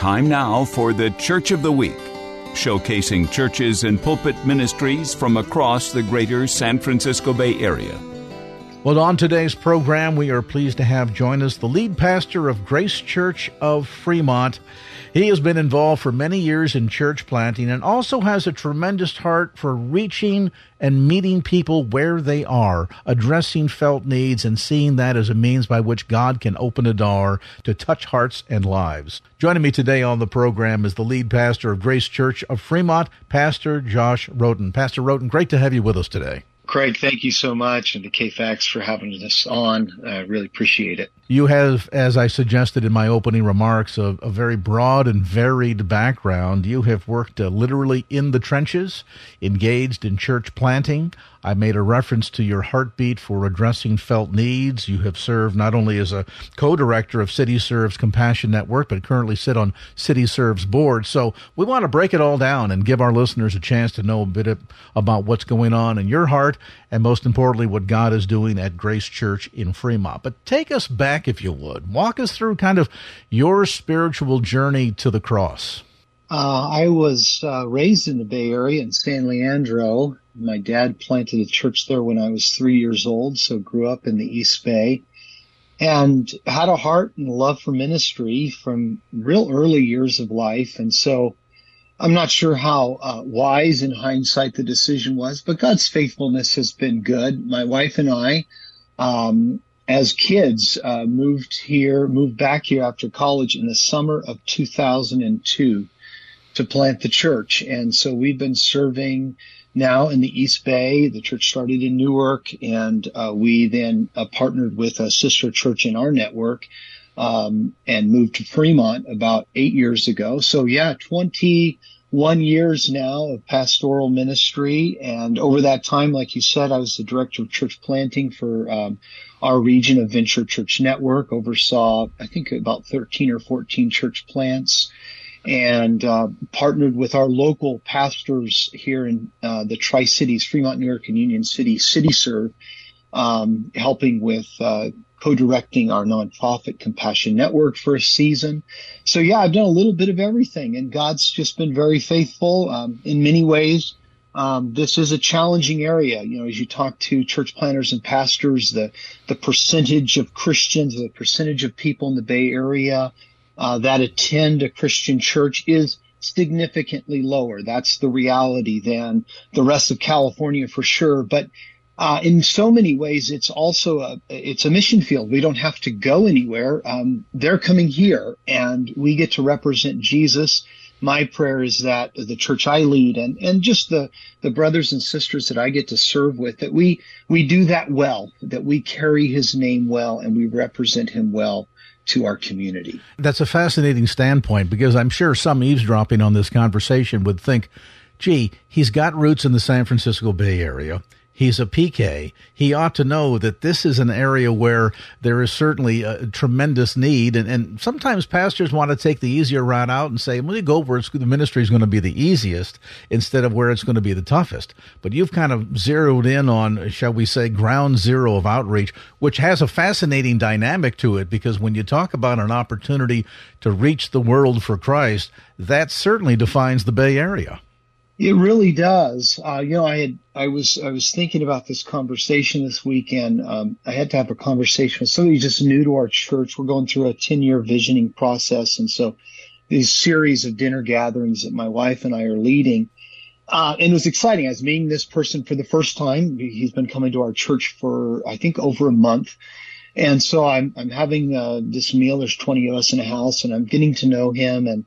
Time now for the Church of the Week, showcasing churches and pulpit ministries from across the greater San Francisco Bay Area. Well, on today's program, we are pleased to have join us the lead pastor of Grace Church of Fremont. He has been involved for many years in church planting and also has a tremendous heart for reaching and meeting people where they are, addressing felt needs and seeing that as a means by which God can open a door to touch hearts and lives. Joining me today on the program is the lead pastor of Grace Church of Fremont, Pastor Josh Roten. Pastor Roten, great to have you with us today. Craig, thank you so much, and to KFAX for having us on. I really appreciate it. You have, as I suggested in my opening remarks, a, a very broad and varied background. You have worked uh, literally in the trenches, engaged in church planting, I made a reference to your heartbeat for addressing felt needs. You have served not only as a co-director of City Serves Compassion Network, but currently sit on City Serves board. So we want to break it all down and give our listeners a chance to know a bit about what's going on in your heart and most importantly, what God is doing at Grace Church in Fremont. But take us back, if you would. Walk us through kind of your spiritual journey to the cross. Uh, I was uh, raised in the Bay Area in San Leandro. My dad planted a church there when I was three years old, so grew up in the East Bay and had a heart and love for ministry from real early years of life. And so I'm not sure how uh, wise in hindsight the decision was, but God's faithfulness has been good. My wife and I, um, as kids, uh, moved here, moved back here after college in the summer of 2002 to plant the church. And so we've been serving now in the East Bay. The church started in Newark, and uh, we then uh, partnered with a sister church in our network um, and moved to Fremont about eight years ago. So yeah, 21 years now of pastoral ministry. And over that time, like you said, I was the director of church planting for um, our region of Venture Church Network, oversaw, I think, about 13 or 14 church plants and uh, partnered with our local pastors here in uh, the Tri Cities, Fremont, Newark, and Union City, City Serve, um, helping with uh, co-directing our nonprofit Compassion Network for a season. So yeah, I've done a little bit of everything, and God's just been very faithful um, in many ways. Um, this is a challenging area. You know, as you talk to church planners and pastors, the the percentage of Christians, the percentage of people in the Bay Area uh, that attend a Christian church is significantly lower. That's the reality than the rest of California for sure. But uh, in so many ways, it's also a it's a mission field. We don't have to go anywhere. Um, they're coming here, and we get to represent Jesus. My prayer is that the church I lead and and just the the brothers and sisters that I get to serve with that we we do that well, that we carry His name well, and we represent Him well to our community. That's a fascinating standpoint because I'm sure some eavesdropping on this conversation would think, gee, he's got roots in the San Francisco Bay Area. He's a PK. He ought to know that this is an area where there is certainly a tremendous need. And, and sometimes pastors want to take the easier route out and say, well, you go where the ministry is going to be the easiest instead of where it's going to be the toughest. But you've kind of zeroed in on, shall we say, ground zero of outreach, which has a fascinating dynamic to it because when you talk about an opportunity to reach the world for Christ, that certainly defines the Bay Area. It really does. Uh, you know, I had I was I was thinking about this conversation this weekend. Um, I had to have a conversation with somebody just new to our church. We're going through a ten year visioning process, and so these series of dinner gatherings that my wife and I are leading. Uh, and it was exciting. I was meeting this person for the first time. He's been coming to our church for I think over a month. And so I'm, I'm having uh, this meal. There's 20 of us in a house and I'm getting to know him. And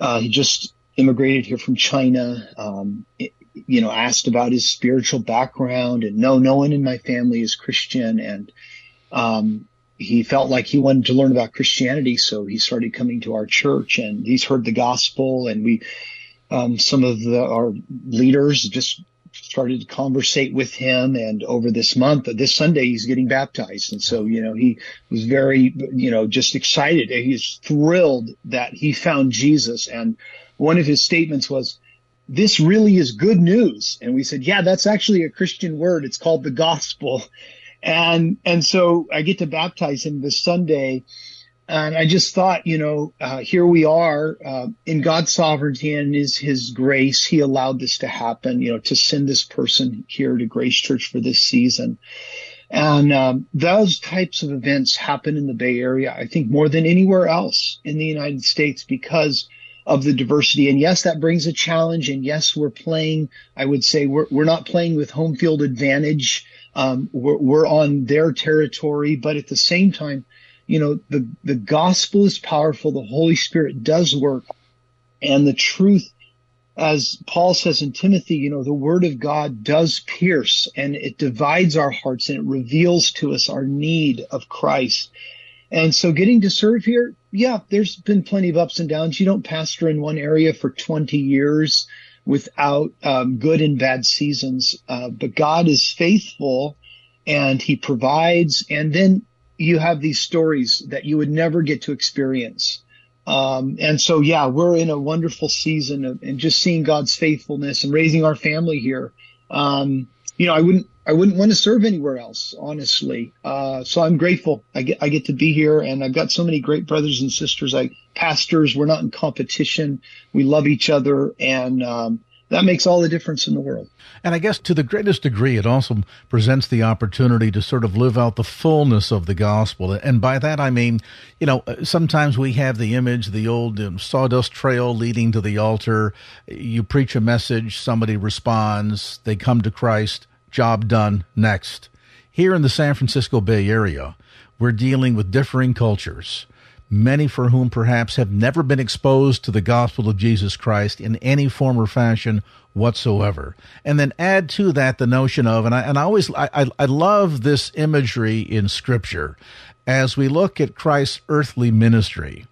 uh, he just immigrated here from China. Um, it, you know, asked about his spiritual background, and no, no one in my family is Christian, and um, he felt like he wanted to learn about Christianity, so he started coming to our church, and he's heard the gospel, and we, um, some of the, our leaders just started to conversate with him, and over this month, this Sunday, he's getting baptized, and so you know he was very, you know, just excited. He's thrilled that he found Jesus, and one of his statements was, "This really is good news," and we said, "Yeah, that's actually a Christian word. It's called the gospel." And, and so I get to baptize him this Sunday. And I just thought, you know, uh, here we are uh, in God's sovereignty and His His grace. He allowed this to happen, you know, to send this person here to Grace Church for this season. And um, those types of events happen in the Bay Area, I think, more than anywhere else in the United States because of the diversity. And yes, that brings a challenge. And yes, we're playing. I would say we're we're not playing with home field advantage um, we're, we're on their territory, but at the same time, you know, the, the gospel is powerful. The Holy Spirit does work and the truth, as Paul says in Timothy, you know, the word of God does pierce and it divides our hearts and it reveals to us our need of Christ. And so getting to serve here, yeah, there's been plenty of ups and downs. You don't pastor in one area for 20 years without um, good and bad seasons. Uh, but God is faithful and he provides. And then you have these stories that you would never get to experience. Um, and so, yeah, we're in a wonderful season of, and just seeing God's faithfulness and raising our family here. Um, you know, I wouldn't, I wouldn't want to serve anywhere else, honestly. Uh, so I'm grateful. I get, I get to be here and I've got so many great brothers and sisters. I, pastors, we're not in competition. We love each other and, um, that makes all the difference in the world. And I guess to the greatest degree, it also presents the opportunity to sort of live out the fullness of the gospel. And by that, I mean, you know, sometimes we have the image, the old um, sawdust trail leading to the altar. You preach a message, somebody responds, they come to Christ, job done, next. Here in the San Francisco Bay Area, we're dealing with differing cultures many for whom perhaps have never been exposed to the gospel of Jesus Christ in any form or fashion whatsoever. And then add to that the notion of, and I, and I always, I, I love this imagery in scripture as we look at Christ's earthly ministry.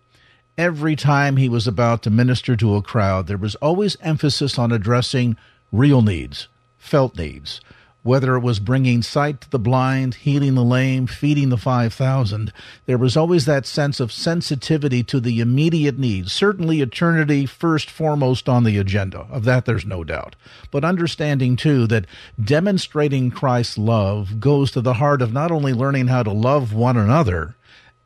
Every time he was about to minister to a crowd, there was always emphasis on addressing real needs, felt needs whether it was bringing sight to the blind, healing the lame, feeding the 5,000, there was always that sense of sensitivity to the immediate needs. Certainly eternity first foremost on the agenda. Of that, there's no doubt. But understanding, too, that demonstrating Christ's love goes to the heart of not only learning how to love one another,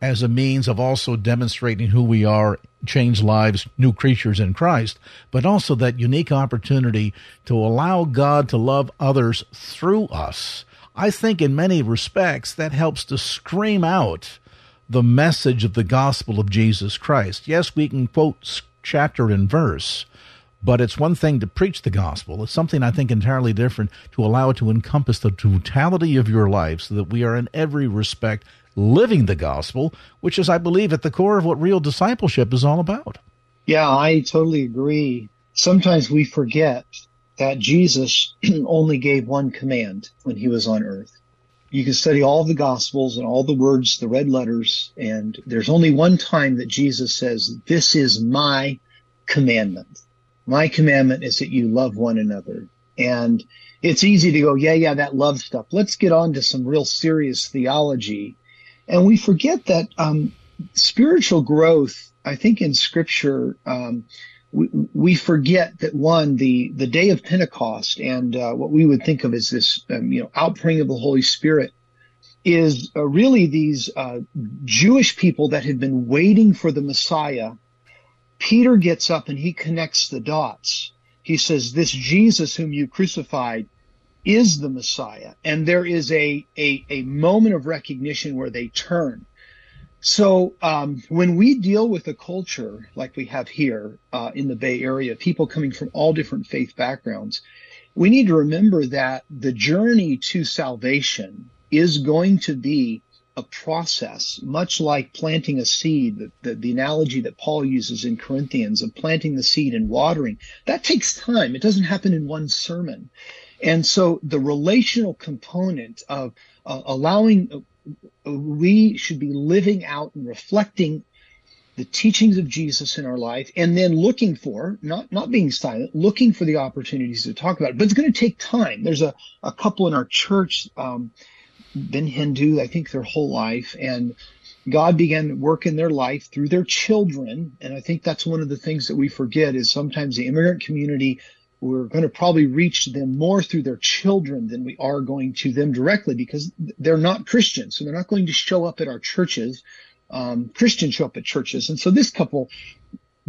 as a means of also demonstrating who we are, change lives, new creatures in Christ, but also that unique opportunity to allow God to love others through us. I think in many respects that helps to scream out the message of the gospel of Jesus Christ. Yes, we can quote chapter and verse, but it's one thing to preach the gospel. It's something I think entirely different to allow it to encompass the totality of your life so that we are in every respect living the gospel, which is, I believe, at the core of what real discipleship is all about. Yeah, I totally agree. Sometimes we forget that Jesus only gave one command when he was on earth. You can study all the gospels and all the words, the red letters, and there's only one time that Jesus says, this is my commandment. My commandment is that you love one another. And it's easy to go, yeah, yeah, that love stuff. Let's get on to some real serious theology and we forget that um, spiritual growth, I think in scripture, um, we, we, forget that one, the, the day of Pentecost and uh, what we would think of as this, um, you know, outpouring of the Holy Spirit is uh, really these uh, Jewish people that had been waiting for the Messiah. Peter gets up and he connects the dots. He says, this Jesus whom you crucified is the Messiah. And there is a, a, a moment of recognition where they turn. So um, when we deal with a culture like we have here uh, in the Bay Area, people coming from all different faith backgrounds, we need to remember that the journey to salvation is going to be a process, much like planting a seed, the, the, the, analogy that Paul uses in Corinthians of planting the seed and watering. That takes time. It doesn't happen in one sermon. And so the relational component of uh, allowing we should be living out and reflecting the teachings of Jesus in our life and then looking for, not, not being silent, looking for the opportunities to talk about it. But it's going to take time. There's a, a couple in our church, um, been Hindu, I think their whole life, and God began to work in their life through their children. And I think that's one of the things that we forget is sometimes the immigrant community, we're going to probably reach them more through their children than we are going to them directly because they're not Christians. So they're not going to show up at our churches um, Christians show up at churches. And so this couple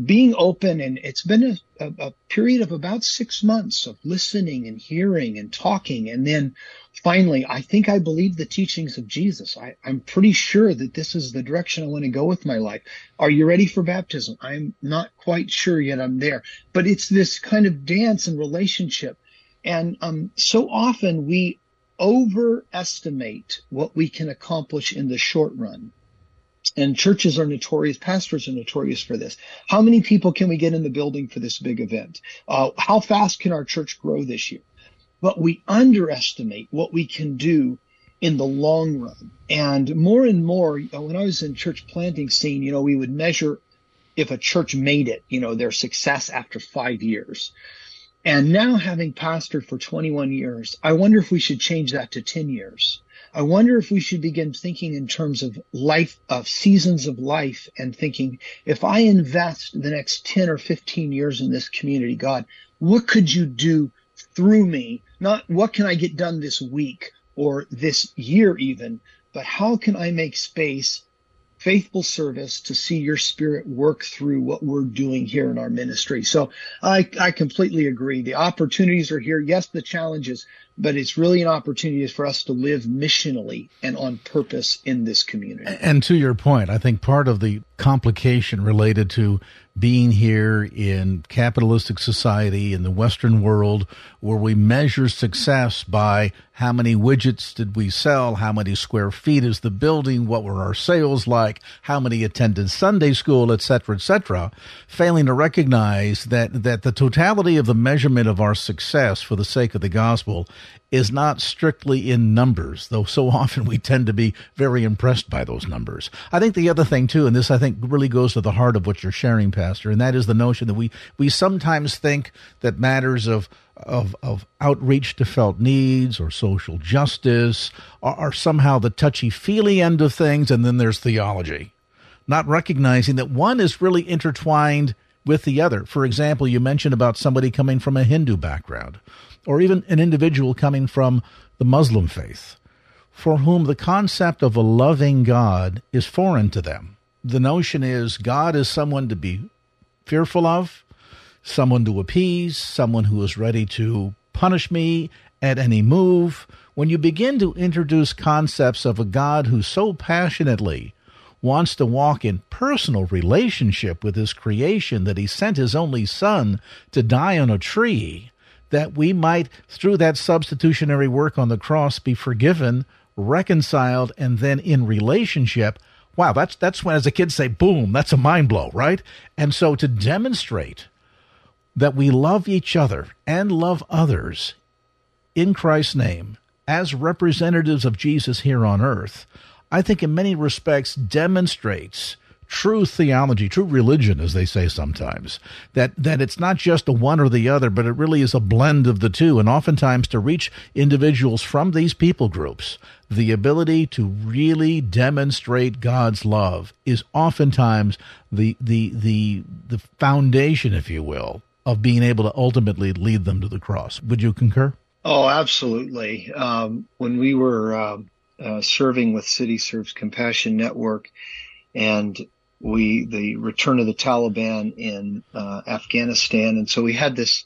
being open and it's been a, a, a, period of about six months of listening and hearing and talking. And then finally, I think I believe the teachings of Jesus. I, I'm pretty sure that this is the direction I want to go with my life. Are you ready for baptism? I'm not quite sure yet I'm there, but it's this kind of dance and relationship. And um, so often we overestimate what we can accomplish in the short run and churches are notorious, pastors are notorious for this. How many people can we get in the building for this big event? Uh, how fast can our church grow this year? But we underestimate what we can do in the long run. And more and more, when I was in church planting scene, you know, we would measure if a church made it, you know, their success after five years. And now having pastored for 21 years, I wonder if we should change that to 10 years I wonder if we should begin thinking in terms of life, of seasons of life and thinking, if I invest the next 10 or 15 years in this community, God, what could you do through me? Not what can I get done this week or this year even, but how can I make space faithful service to see your spirit work through what we're doing here in our ministry. So I, I completely agree. The opportunities are here. Yes, the challenges, but it's really an opportunity for us to live missionally and on purpose in this community. And to your point, I think part of the complication related to being here in capitalistic society in the Western world where we measure success by how many widgets did we sell, how many square feet is the building, what were our sales like, how many attended Sunday school, etc., etc., failing to recognize that, that the totality of the measurement of our success for the sake of the gospel is not strictly in numbers, though so often we tend to be very impressed by those numbers. I think the other thing too, and this I think really goes to the heart of what you're sharing, Pastor, and that is the notion that we, we sometimes think that matters of of, of outreach to felt needs or social justice are, are somehow the touchy feely end of things, and then there's theology. Not recognizing that one is really intertwined with the other. For example, you mentioned about somebody coming from a Hindu background or even an individual coming from the Muslim faith, for whom the concept of a loving God is foreign to them. The notion is God is someone to be fearful of, someone to appease, someone who is ready to punish me at any move. When you begin to introduce concepts of a God who so passionately wants to walk in personal relationship with his creation that he sent his only son to die on a tree, that we might, through that substitutionary work on the cross, be forgiven, reconciled, and then in relationship. Wow, that's that's when as a kid say, boom, that's a mind blow, right? And so to demonstrate that we love each other and love others in Christ's name as representatives of Jesus here on earth, I think in many respects demonstrates true theology, true religion, as they say sometimes. That that it's not just a one or the other, but it really is a blend of the two. And oftentimes, to reach individuals from these people groups, the ability to really demonstrate God's love is oftentimes the the the the foundation, if you will, of being able to ultimately lead them to the cross. Would you concur? Oh, absolutely. Um, when we were uh, uh, serving with City Serves Compassion Network, and we the return of the Taliban in uh, Afghanistan, and so we had this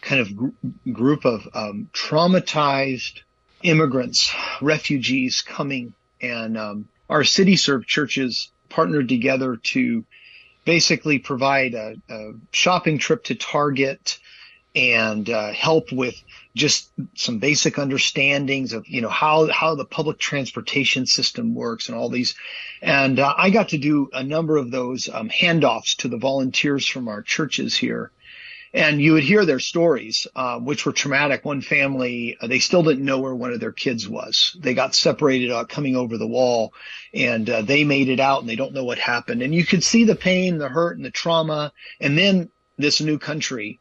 kind of gr- group of um, traumatized immigrants, refugees coming, and um, our city served churches partnered together to basically provide a, a shopping trip to Target and uh, help with just some basic understandings of you know how how the public transportation system works and all these and uh, i got to do a number of those um, handoffs to the volunteers from our churches here and you would hear their stories, uh, which were traumatic. One family, uh, they still didn't know where one of their kids was. They got separated uh, coming over the wall and uh, they made it out and they don't know what happened. And you could see the pain, the hurt and the trauma. And then this new country.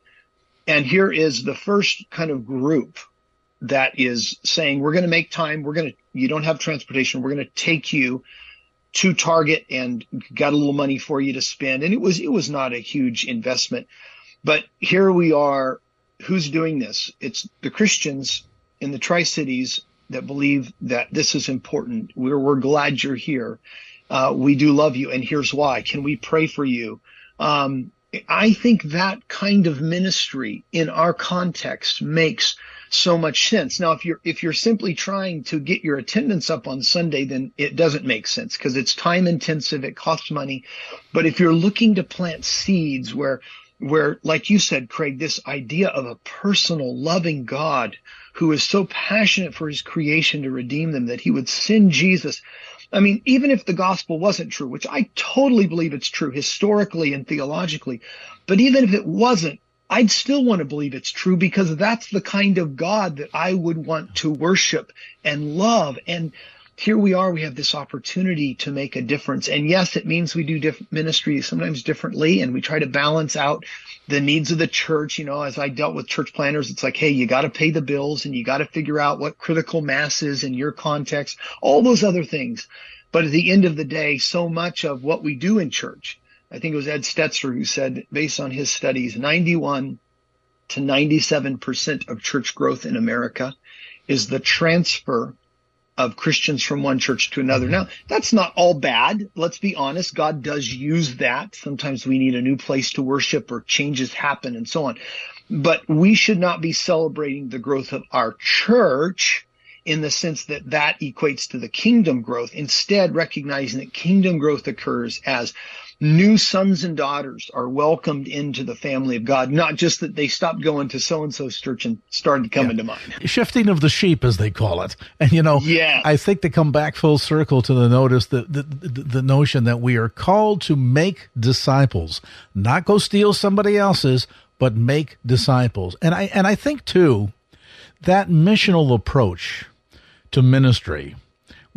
And here is the first kind of group that is saying, we're going to make time. We're going to, you don't have transportation. We're going to take you to Target and got a little money for you to spend. And it was, it was not a huge investment but here we are. Who's doing this? It's the Christians in the Tri Cities that believe that this is important. We're, we're glad you're here. Uh, we do love you, and here's why. Can we pray for you? Um, I think that kind of ministry in our context makes so much sense. Now, if you're if you're simply trying to get your attendance up on Sunday, then it doesn't make sense because it's time intensive, it costs money. But if you're looking to plant seeds where where, like you said, Craig, this idea of a personal, loving God who is so passionate for his creation to redeem them that he would send Jesus. I mean, even if the gospel wasn't true, which I totally believe it's true historically and theologically, but even if it wasn't, I'd still want to believe it's true because that's the kind of God that I would want to worship and love. And here we are, we have this opportunity to make a difference. And yes, it means we do diff- ministry sometimes differently and we try to balance out the needs of the church. You know, as I dealt with church planners, it's like, hey, you got to pay the bills and you got to figure out what critical mass is in your context, all those other things. But at the end of the day, so much of what we do in church, I think it was Ed Stetzer who said, based on his studies, 91 to 97% of church growth in America is the transfer of Christians from one church to another. Now, that's not all bad. Let's be honest. God does use that. Sometimes we need a new place to worship or changes happen and so on. But we should not be celebrating the growth of our church in the sense that that equates to the kingdom growth. Instead, recognizing that kingdom growth occurs as new sons and daughters are welcomed into the family of God, not just that they stopped going to so and so's church and started coming yeah. to mine. Shifting of the sheep, as they call it. And, you know, yes. I think to come back full circle to the notice, that the, the, the notion that we are called to make disciples, not go steal somebody else's, but make disciples. And I, and I think too, that missional approach to ministry,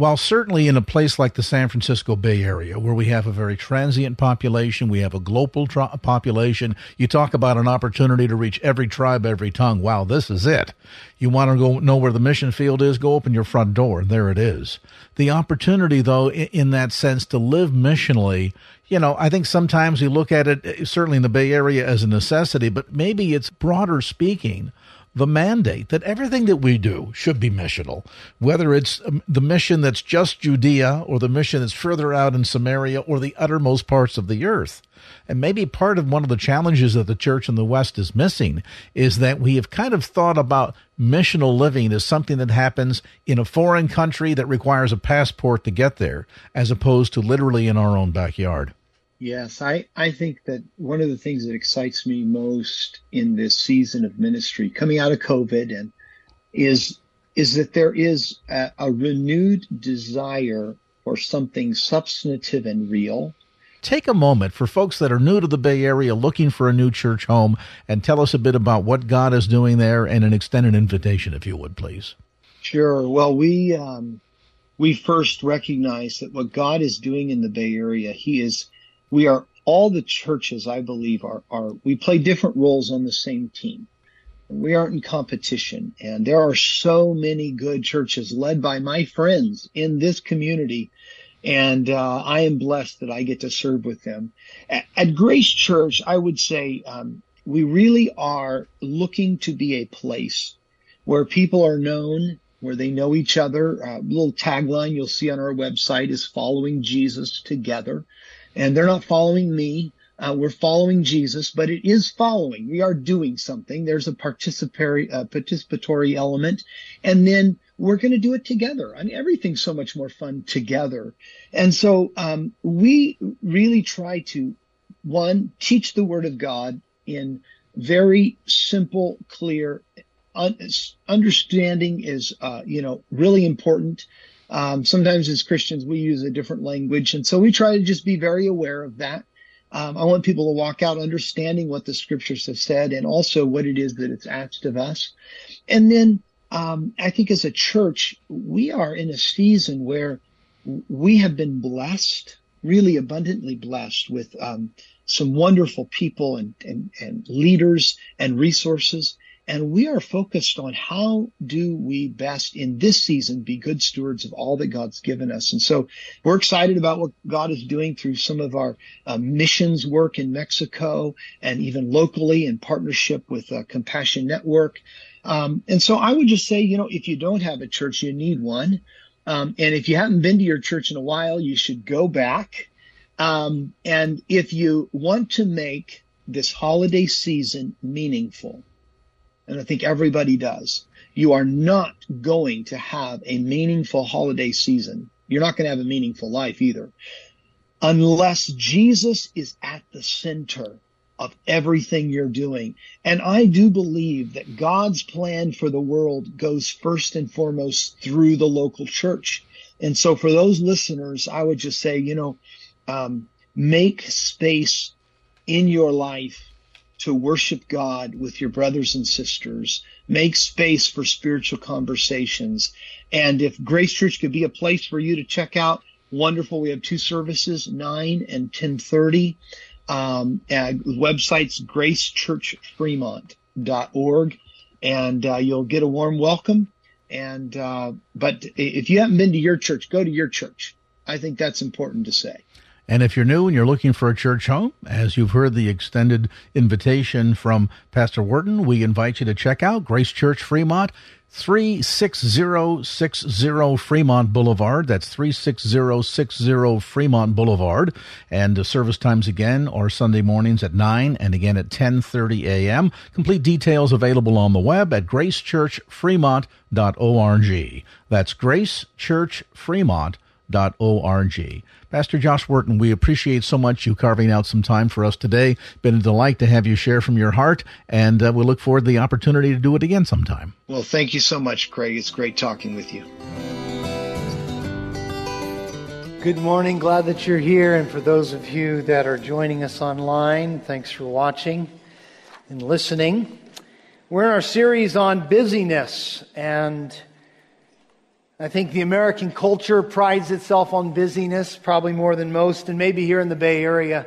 while certainly in a place like the San Francisco Bay Area, where we have a very transient population, we have a global population, you talk about an opportunity to reach every tribe, every tongue. Wow, this is it. You want to go know where the mission field is? Go open your front door. and There it is. The opportunity, though, in, in that sense, to live missionally, you know, I think sometimes we look at it, eh, certainly in the Bay Area, as a necessity, but maybe it's broader speaking the mandate that everything that we do should be missional, whether it's um, the mission that's just Judea or the mission that's further out in Samaria or the uttermost parts of the earth. And maybe part of one of the challenges that the church in the West is missing is that we have kind of thought about missional living as something that happens in a foreign country that requires a passport to get there, as opposed to literally in our own backyard. Yes, I, I think that one of the things that excites me most in this season of ministry coming out of COVID and is is that there is a, a renewed desire for something substantive and real. Take a moment for folks that are new to the Bay Area looking for a new church home and tell us a bit about what God is doing there and an extended invitation, if you would, please. Sure. Well, we um, we first recognize that what God is doing in the Bay Area, He is we are all the churches, I believe, are, are we play different roles on the same team. We aren't in competition. And there are so many good churches led by my friends in this community. And uh, I am blessed that I get to serve with them. At, at Grace Church, I would say um, we really are looking to be a place where people are known, where they know each other. A uh, little tagline you'll see on our website is following Jesus together and they're not following me. Uh, we're following Jesus, but it is following. We are doing something. There's a participatory, uh, participatory element. And then we're going to do it together. I mean, everything's so much more fun together. And so, um, we really try to, one, teach the word of God in very simple, clear, un- understanding is, uh, you know, really important. Um, sometimes as Christians, we use a different language. And so we try to just be very aware of that. Um, I want people to walk out understanding what the scriptures have said and also what it is that it's asked of us. And then um, I think as a church, we are in a season where we have been blessed, really abundantly blessed with um, some wonderful people and, and, and leaders and resources. And we are focused on how do we best in this season be good stewards of all that God's given us. And so we're excited about what God is doing through some of our uh, missions work in Mexico and even locally in partnership with uh, Compassion Network. Um, and so I would just say, you know, if you don't have a church, you need one. Um, and if you haven't been to your church in a while, you should go back. Um, and if you want to make this holiday season meaningful, and I think everybody does, you are not going to have a meaningful holiday season. You're not going to have a meaningful life either. Unless Jesus is at the center of everything you're doing. And I do believe that God's plan for the world goes first and foremost through the local church. And so for those listeners, I would just say, you know, um, make space in your life to worship God with your brothers and sisters. Make space for spiritual conversations. And if Grace Church could be a place for you to check out, wonderful. We have two services, 9 and 1030. Um, website's gracechurchfremont.org and uh, you'll get a warm welcome. And, uh, but if you haven't been to your church, go to your church. I think that's important to say. And if you're new and you're looking for a church home, as you've heard the extended invitation from Pastor Wharton, we invite you to check out Grace Church Fremont. 36060 Fremont Boulevard. That's 36060 Fremont Boulevard. And the service times again are Sunday mornings at 9 and again at 10:30 a.m. Complete details available on the web at gracechurchfremont.org. That's gracechurchfremont.org. Pastor Josh Wharton, we appreciate so much you carving out some time for us today. Been a delight to have you share from your heart, and uh, we look forward to the opportunity to do it again sometime. Well, thank you so much, Craig. It's great talking with you. Good morning. Glad that you're here. And for those of you that are joining us online, thanks for watching and listening. We're in our series on busyness and I think the American culture prides itself on busyness, probably more than most, and maybe here in the Bay Area,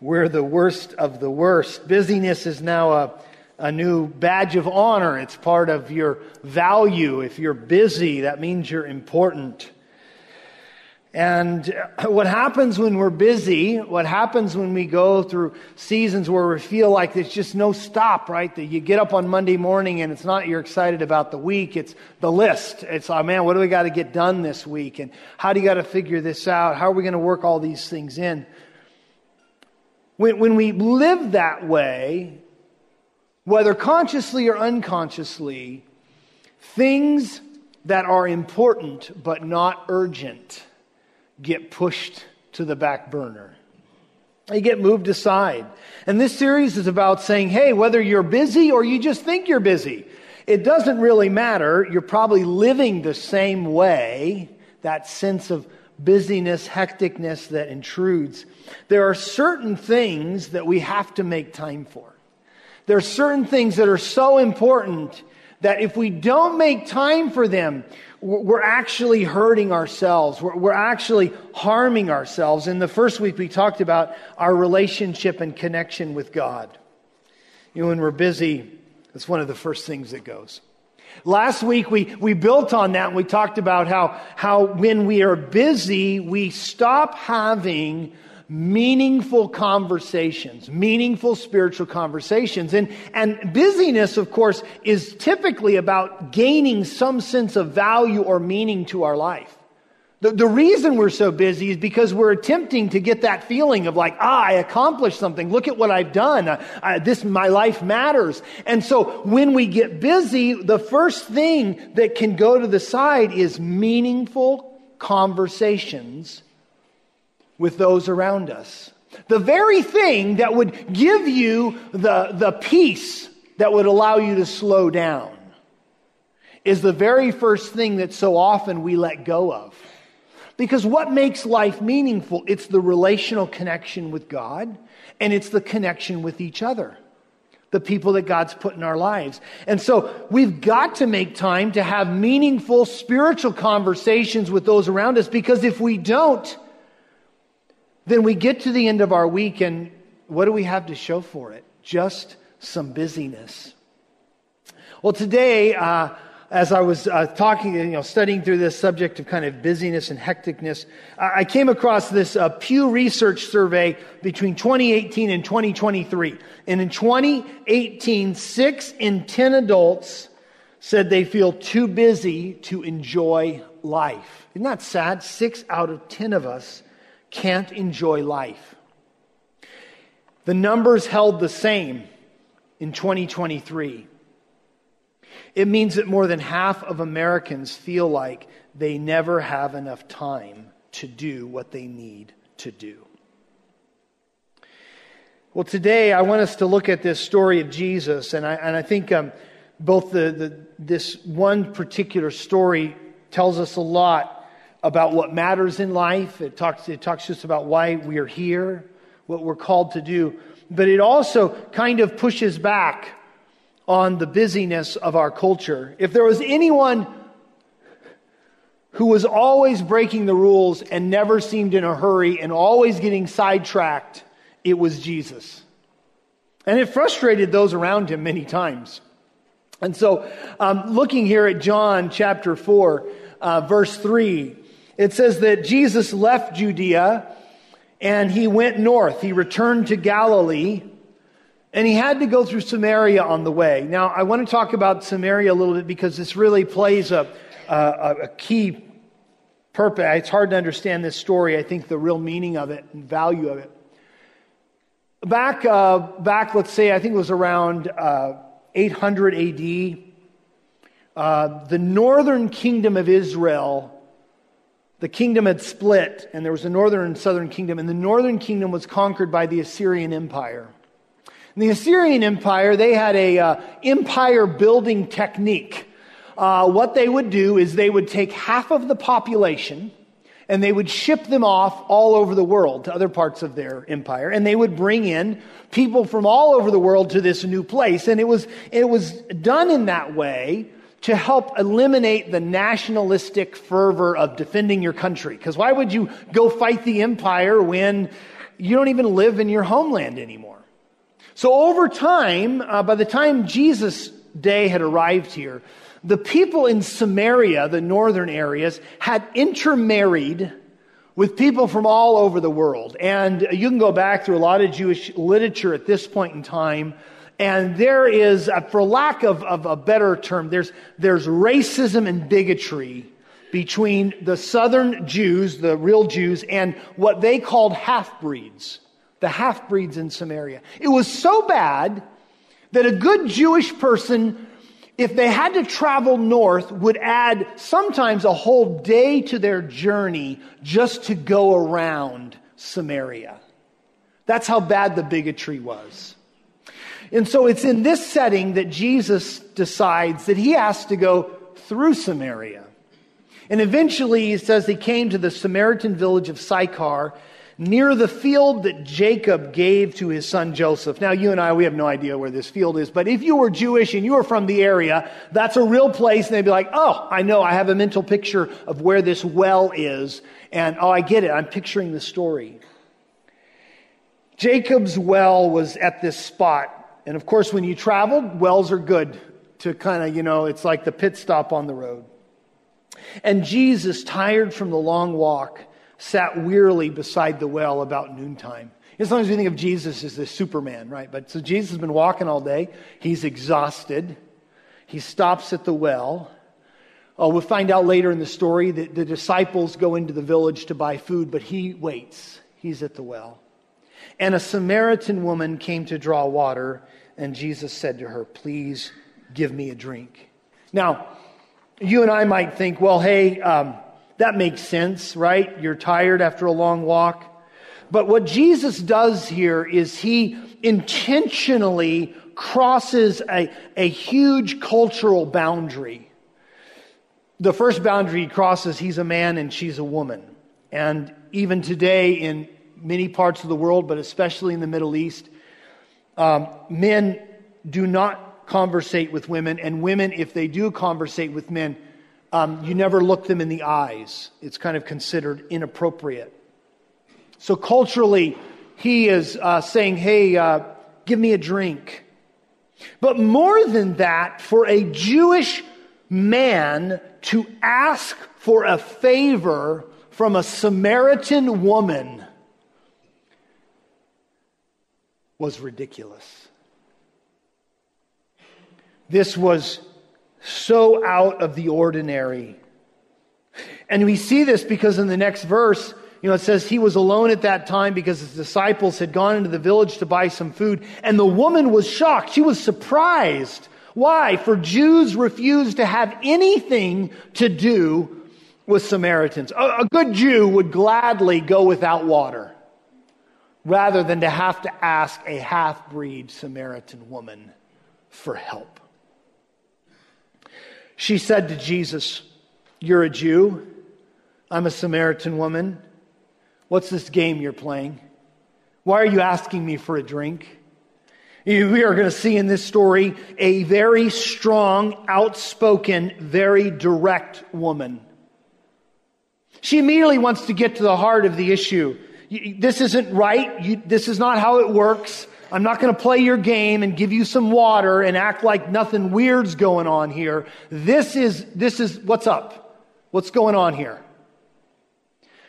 we're the worst of the worst. Busyness is now a, a new badge of honor. It's part of your value. If you're busy, that means you're important. And what happens when we're busy, what happens when we go through seasons where we feel like there's just no stop, right? That you get up on Monday morning and it's not you're excited about the week, it's the list. It's, oh man, what do we got to get done this week? And how do you got to figure this out? How are we going to work all these things in? When, when we live that way, whether consciously or unconsciously, things that are important but not urgent get pushed to the back burner. They get moved aside. And this series is about saying, hey, whether you're busy or you just think you're busy, it doesn't really matter. You're probably living the same way, that sense of busyness, hecticness that intrudes. There are certain things that we have to make time for. There are certain things that are so important that if we don't make time for them, we're actually hurting ourselves. We're, we're, actually harming ourselves. In the first week, we talked about our relationship and connection with God. You know, when we're busy, that's one of the first things that goes. Last week, we, we built on that and we talked about how, how when we are busy, we stop having meaningful conversations, meaningful spiritual conversations. And, and busyness, of course, is typically about gaining some sense of value or meaning to our life. The, the reason we're so busy is because we're attempting to get that feeling of like, ah, I accomplished something. Look at what I've done. Uh, this, my life matters. And so when we get busy, the first thing that can go to the side is meaningful conversations with those around us. The very thing that would give you the, the peace that would allow you to slow down is the very first thing that so often we let go of. Because what makes life meaningful? It's the relational connection with God and it's the connection with each other. The people that God's put in our lives. And so we've got to make time to have meaningful spiritual conversations with those around us because if we don't, then we get to the end of our week and what do we have to show for it? Just some busyness. Well, today, uh, as I was uh, talking, you know, studying through this subject of kind of busyness and hecticness, I came across this uh, Pew Research survey between 2018 and 2023. And in 2018, six in 10 adults said they feel too busy to enjoy life. Isn't that sad? Six out of 10 of us can't enjoy life. The numbers held the same in 2023. It means that more than half of Americans feel like they never have enough time to do what they need to do. Well, today I want us to look at this story of Jesus, and I, and I think um, both the, the, this one particular story tells us a lot about what matters in life. It talks, it talks just about why we are here, what we're called to do, but it also kind of pushes back on the busyness of our culture. If there was anyone who was always breaking the rules and never seemed in a hurry and always getting sidetracked, it was Jesus. And it frustrated those around him many times. And so, um, looking here at John chapter 4, uh, verse 3, it says that Jesus left Judea and he went north. He returned to Galilee and he had to go through Samaria on the way. Now, I want to talk about Samaria a little bit because this really plays a, a, a key purpose. It's hard to understand this story. I think the real meaning of it and value of it. Back, uh, back, let's say, I think it was around uh, 800 AD, uh, the northern kingdom of Israel, the kingdom had split, and there was a northern and southern kingdom, and the northern kingdom was conquered by the Assyrian Empire. In the Assyrian Empire, they had a uh, empire building technique. Uh, what they would do is they would take half of the population and they would ship them off all over the world to other parts of their empire and they would bring in people from all over the world to this new place and it was it was done in that way to help eliminate the nationalistic fervor of defending your country because why would you go fight the empire when you don't even live in your homeland anymore so over time, uh, by the time Jesus' day had arrived here, the people in Samaria, the northern areas, had intermarried with people from all over the world. And you can go back through a lot of Jewish literature at this point in time. And there is, uh, for lack of, of a better term, there's, there's racism and bigotry between the southern Jews, the real Jews, and what they called half breeds the half breeds in Samaria. It was so bad that a good Jewish person, if they had to travel north, would add sometimes a whole day to their journey just to go around Samaria. That's how bad the bigotry was. And so it's in this setting that Jesus decides that he has to go through Samaria. And eventually he says he came to the Samaritan village of Sychar near the field that Jacob gave to his son Joseph. Now, you and I, we have no idea where this field is, but if you were Jewish and you were from the area, that's a real place, and they'd be like, oh, I know, I have a mental picture of where this well is, and oh, I get it, I'm picturing the story. Jacob's well was at this spot, and of course, when you traveled, wells are good to kind of, you know, it's like the pit stop on the road. And Jesus, tired from the long walk, sat wearily beside the well about noontime. As long as we think of Jesus as the Superman, right? But so Jesus has been walking all day. He's exhausted. He stops at the well. Oh, we'll find out later in the story that the disciples go into the village to buy food, but he waits. He's at the well. And a Samaritan woman came to draw water, and Jesus said to her, Please give me a drink. Now, you and I might think, well, hey, um, that makes sense, right? You're tired after a long walk. But what Jesus does here is he intentionally crosses a, a huge cultural boundary. The first boundary he crosses, he's a man and she's a woman. And even today, in many parts of the world, but especially in the Middle East, um, men do not conversate with women, and women, if they do conversate with men, um, you never look them in the eyes. It's kind of considered inappropriate. So culturally, he is uh, saying, Hey, uh, give me a drink. But more than that, for a Jewish man to ask for a favor from a Samaritan woman was ridiculous. This was so out of the ordinary. And we see this because in the next verse, you know, it says he was alone at that time because his disciples had gone into the village to buy some food. And the woman was shocked. She was surprised. Why? For Jews refused to have anything to do with Samaritans. A, a good Jew would gladly go without water rather than to have to ask a half breed Samaritan woman for help. She said to Jesus, You're a Jew. I'm a Samaritan woman. What's this game you're playing? Why are you asking me for a drink? We are going to see in this story a very strong, outspoken, very direct woman. She immediately wants to get to the heart of the issue. This isn't right. You, this is not how it works. I'm not going to play your game and give you some water and act like nothing weird's going on here. This is, this is, what's up? What's going on here?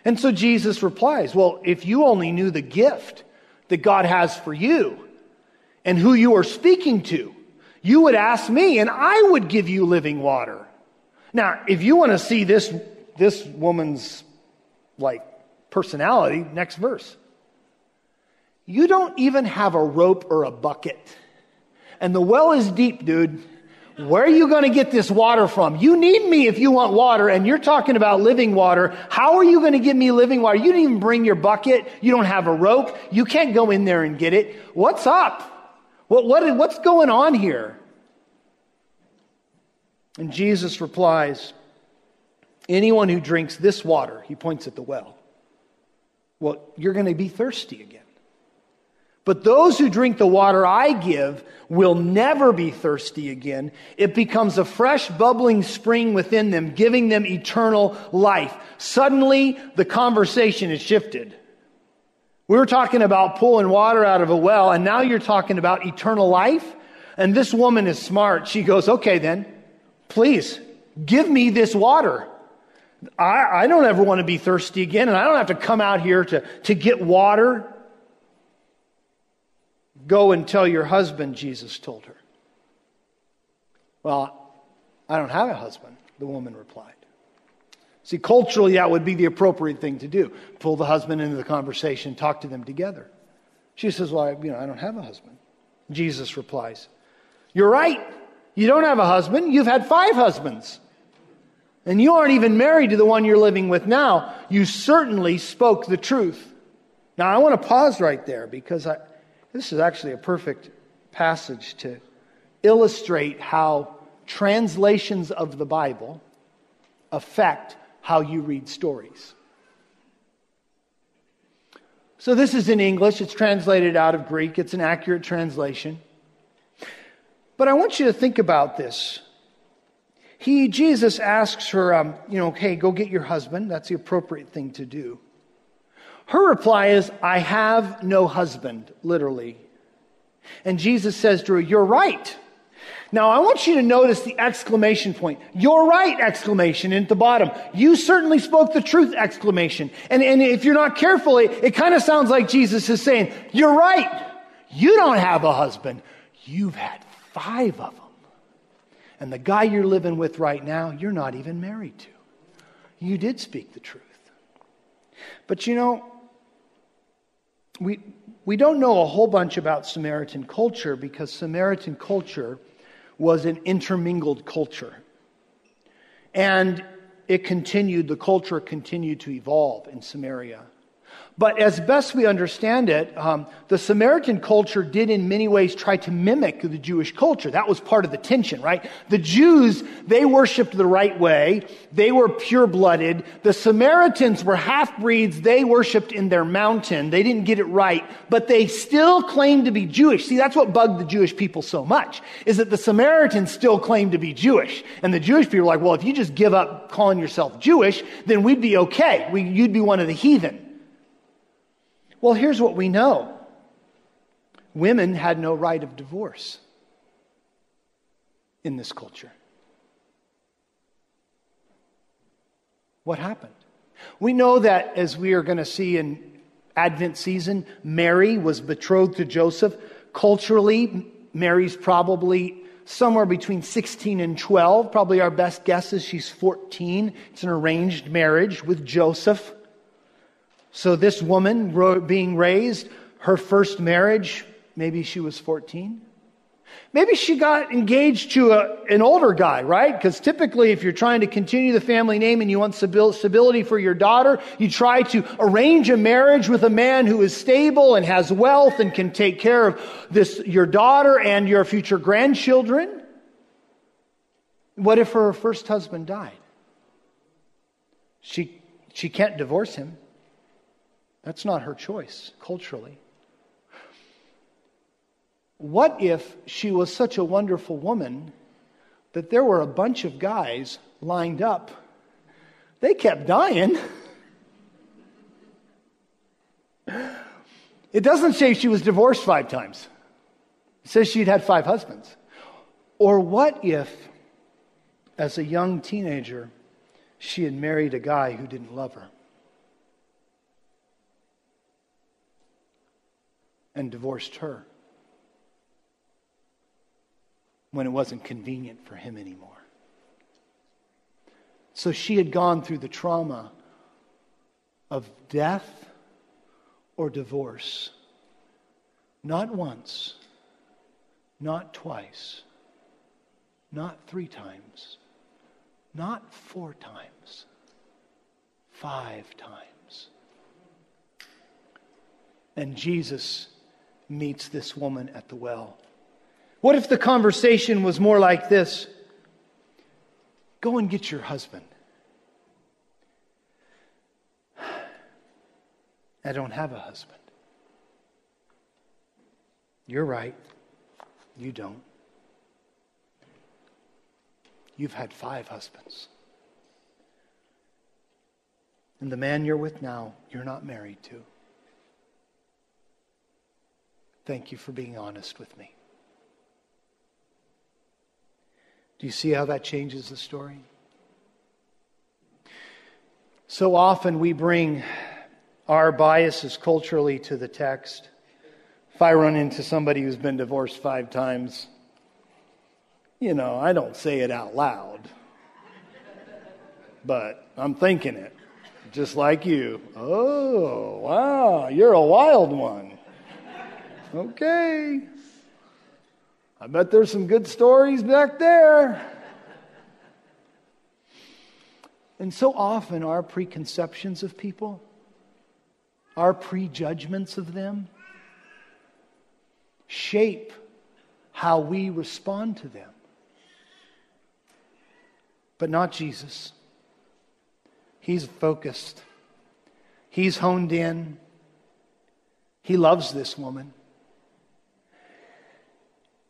And so Jesus replies, Well, if you only knew the gift that God has for you and who you are speaking to, you would ask me and I would give you living water. Now, if you want to see this, this woman's like personality, next verse. You don't even have a rope or a bucket. And the well is deep, dude. Where are you going to get this water from? You need me if you want water, and you're talking about living water. How are you going to get me living water? You didn't even bring your bucket. You don't have a rope. You can't go in there and get it. What's up? What, what, what's going on here? And Jesus replies, Anyone who drinks this water, he points at the well, well, you're going to be thirsty again. But those who drink the water I give will never be thirsty again. It becomes a fresh, bubbling spring within them, giving them eternal life. Suddenly, the conversation is shifted. We were talking about pulling water out of a well, and now you're talking about eternal life. And this woman is smart. She goes, Okay, then, please give me this water. I, I don't ever want to be thirsty again, and I don't have to come out here to, to get water. Go and tell your husband, Jesus told her. Well, I don't have a husband, the woman replied. See, culturally, that would be the appropriate thing to do. Pull the husband into the conversation, talk to them together. She says, Well, you know, I don't have a husband. Jesus replies, You're right. You don't have a husband. You've had five husbands. And you aren't even married to the one you're living with now. You certainly spoke the truth. Now, I want to pause right there because I, this is actually a perfect passage to illustrate how translations of the Bible affect how you read stories. So, this is in English. It's translated out of Greek. It's an accurate translation. But I want you to think about this. He, Jesus asks her, um, you know, hey, go get your husband. That's the appropriate thing to do. Her reply is, I have no husband, literally. And Jesus says to her, You're right. Now, I want you to notice the exclamation point. You're right, exclamation, at the bottom. You certainly spoke the truth, exclamation. And, and if you're not careful, it, it kind of sounds like Jesus is saying, You're right. You don't have a husband. You've had five of them. And the guy you're living with right now, you're not even married to. You did speak the truth. But you know, we, we don't know a whole bunch about Samaritan culture because Samaritan culture was an intermingled culture. And it continued, the culture continued to evolve in Samaria. But as best we understand it, um, the Samaritan culture did in many ways try to mimic the Jewish culture. That was part of the tension, right? The Jews, they worshiped the right way. They were pure blooded. The Samaritans were half breeds. They worshiped in their mountain. They didn't get it right, but they still claimed to be Jewish. See, that's what bugged the Jewish people so much, is that the Samaritans still claimed to be Jewish. And the Jewish people were like, well, if you just give up calling yourself Jewish, then we'd be okay. We, you'd be one of the heathen. Well, here's what we know women had no right of divorce in this culture. What happened? We know that, as we are going to see in Advent season, Mary was betrothed to Joseph. Culturally, Mary's probably somewhere between 16 and 12. Probably our best guess is she's 14. It's an arranged marriage with Joseph. So, this woman being raised, her first marriage, maybe she was 14. Maybe she got engaged to a, an older guy, right? Because typically, if you're trying to continue the family name and you want stability for your daughter, you try to arrange a marriage with a man who is stable and has wealth and can take care of this, your daughter and your future grandchildren. What if her first husband died? She, she can't divorce him. That's not her choice culturally. What if she was such a wonderful woman that there were a bunch of guys lined up? They kept dying. It doesn't say she was divorced five times. It says she'd had five husbands. Or what if, as a young teenager, she had married a guy who didn't love her? And divorced her when it wasn't convenient for him anymore. So she had gone through the trauma of death or divorce, not once, not twice, not three times, not four times, five times. And Jesus meets this woman at the well? What if the conversation was more like this? Go and get your husband. I don't have a husband. You're right. You don't. You've had five husbands. And the man you're with now, you're not married to. Thank you for being honest with me. Do you see how that changes the story? So often we bring our biases culturally to the text. If I run into somebody who's been divorced five times, you know, I don't say it out loud, but I'm thinking it, just like you. Oh, wow, you're a wild one. Okay. I bet there's some good stories back there. And so often, our preconceptions of people, our prejudgments of them, shape how we respond to them. But not Jesus. He's focused, he's honed in, he loves this woman.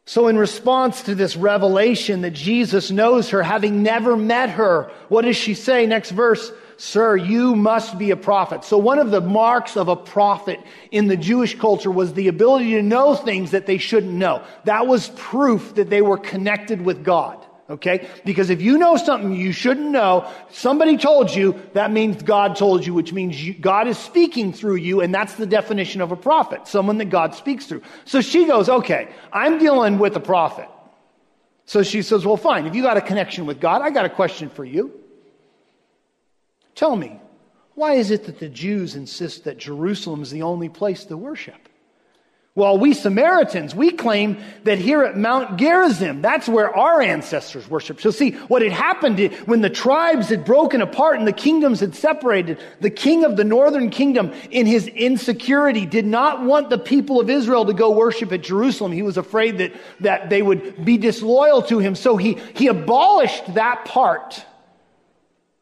So, in response to this revelation that Jesus knows her, having never met her, what does she say? Next verse, Sir, you must be a prophet. So, one of the marks of a prophet in the Jewish culture was the ability to know things that they shouldn't know. That was proof that they were connected with God. Okay? Because if you know something you shouldn't know, somebody told you, that means God told you, which means you, God is speaking through you, and that's the definition of a prophet, someone that God speaks through. So she goes, okay, I'm dealing with a prophet. So she says, well, fine, if you got a connection with God, I got a question for you. Tell me, why is it that the Jews insist that Jerusalem is the only place to worship? While we Samaritans, we claim that here at Mount Gerizim, that's where our ancestors worshiped. So see, what had happened when the tribes had broken apart and the kingdoms had separated, the king of the northern kingdom, in his insecurity, did not want the people of Israel to go worship at Jerusalem. He was afraid that, that they would be disloyal to him. So he, he abolished that part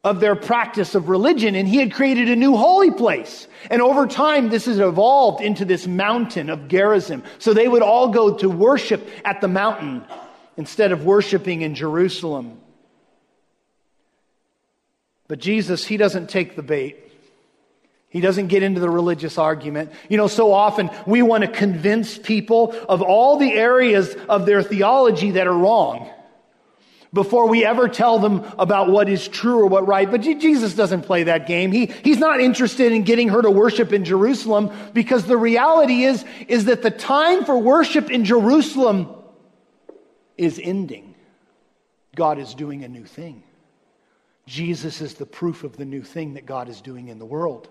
of their practice of religion, and he had created a new holy place. And over time, this has evolved into this mountain of Gerizim. So they would all go to worship at the mountain instead of worshiping in Jerusalem. But Jesus, he doesn't take the bait. He doesn't get into the religious argument. You know, so often we want to convince people of all the areas of their theology that are wrong before we ever tell them about what is true or what right. But Jesus doesn't play that game. He, he's not interested in getting her to worship in Jerusalem because the reality is, is that the time for worship in Jerusalem is ending. God is doing a new thing. Jesus is the proof of the new thing that God is doing in the world.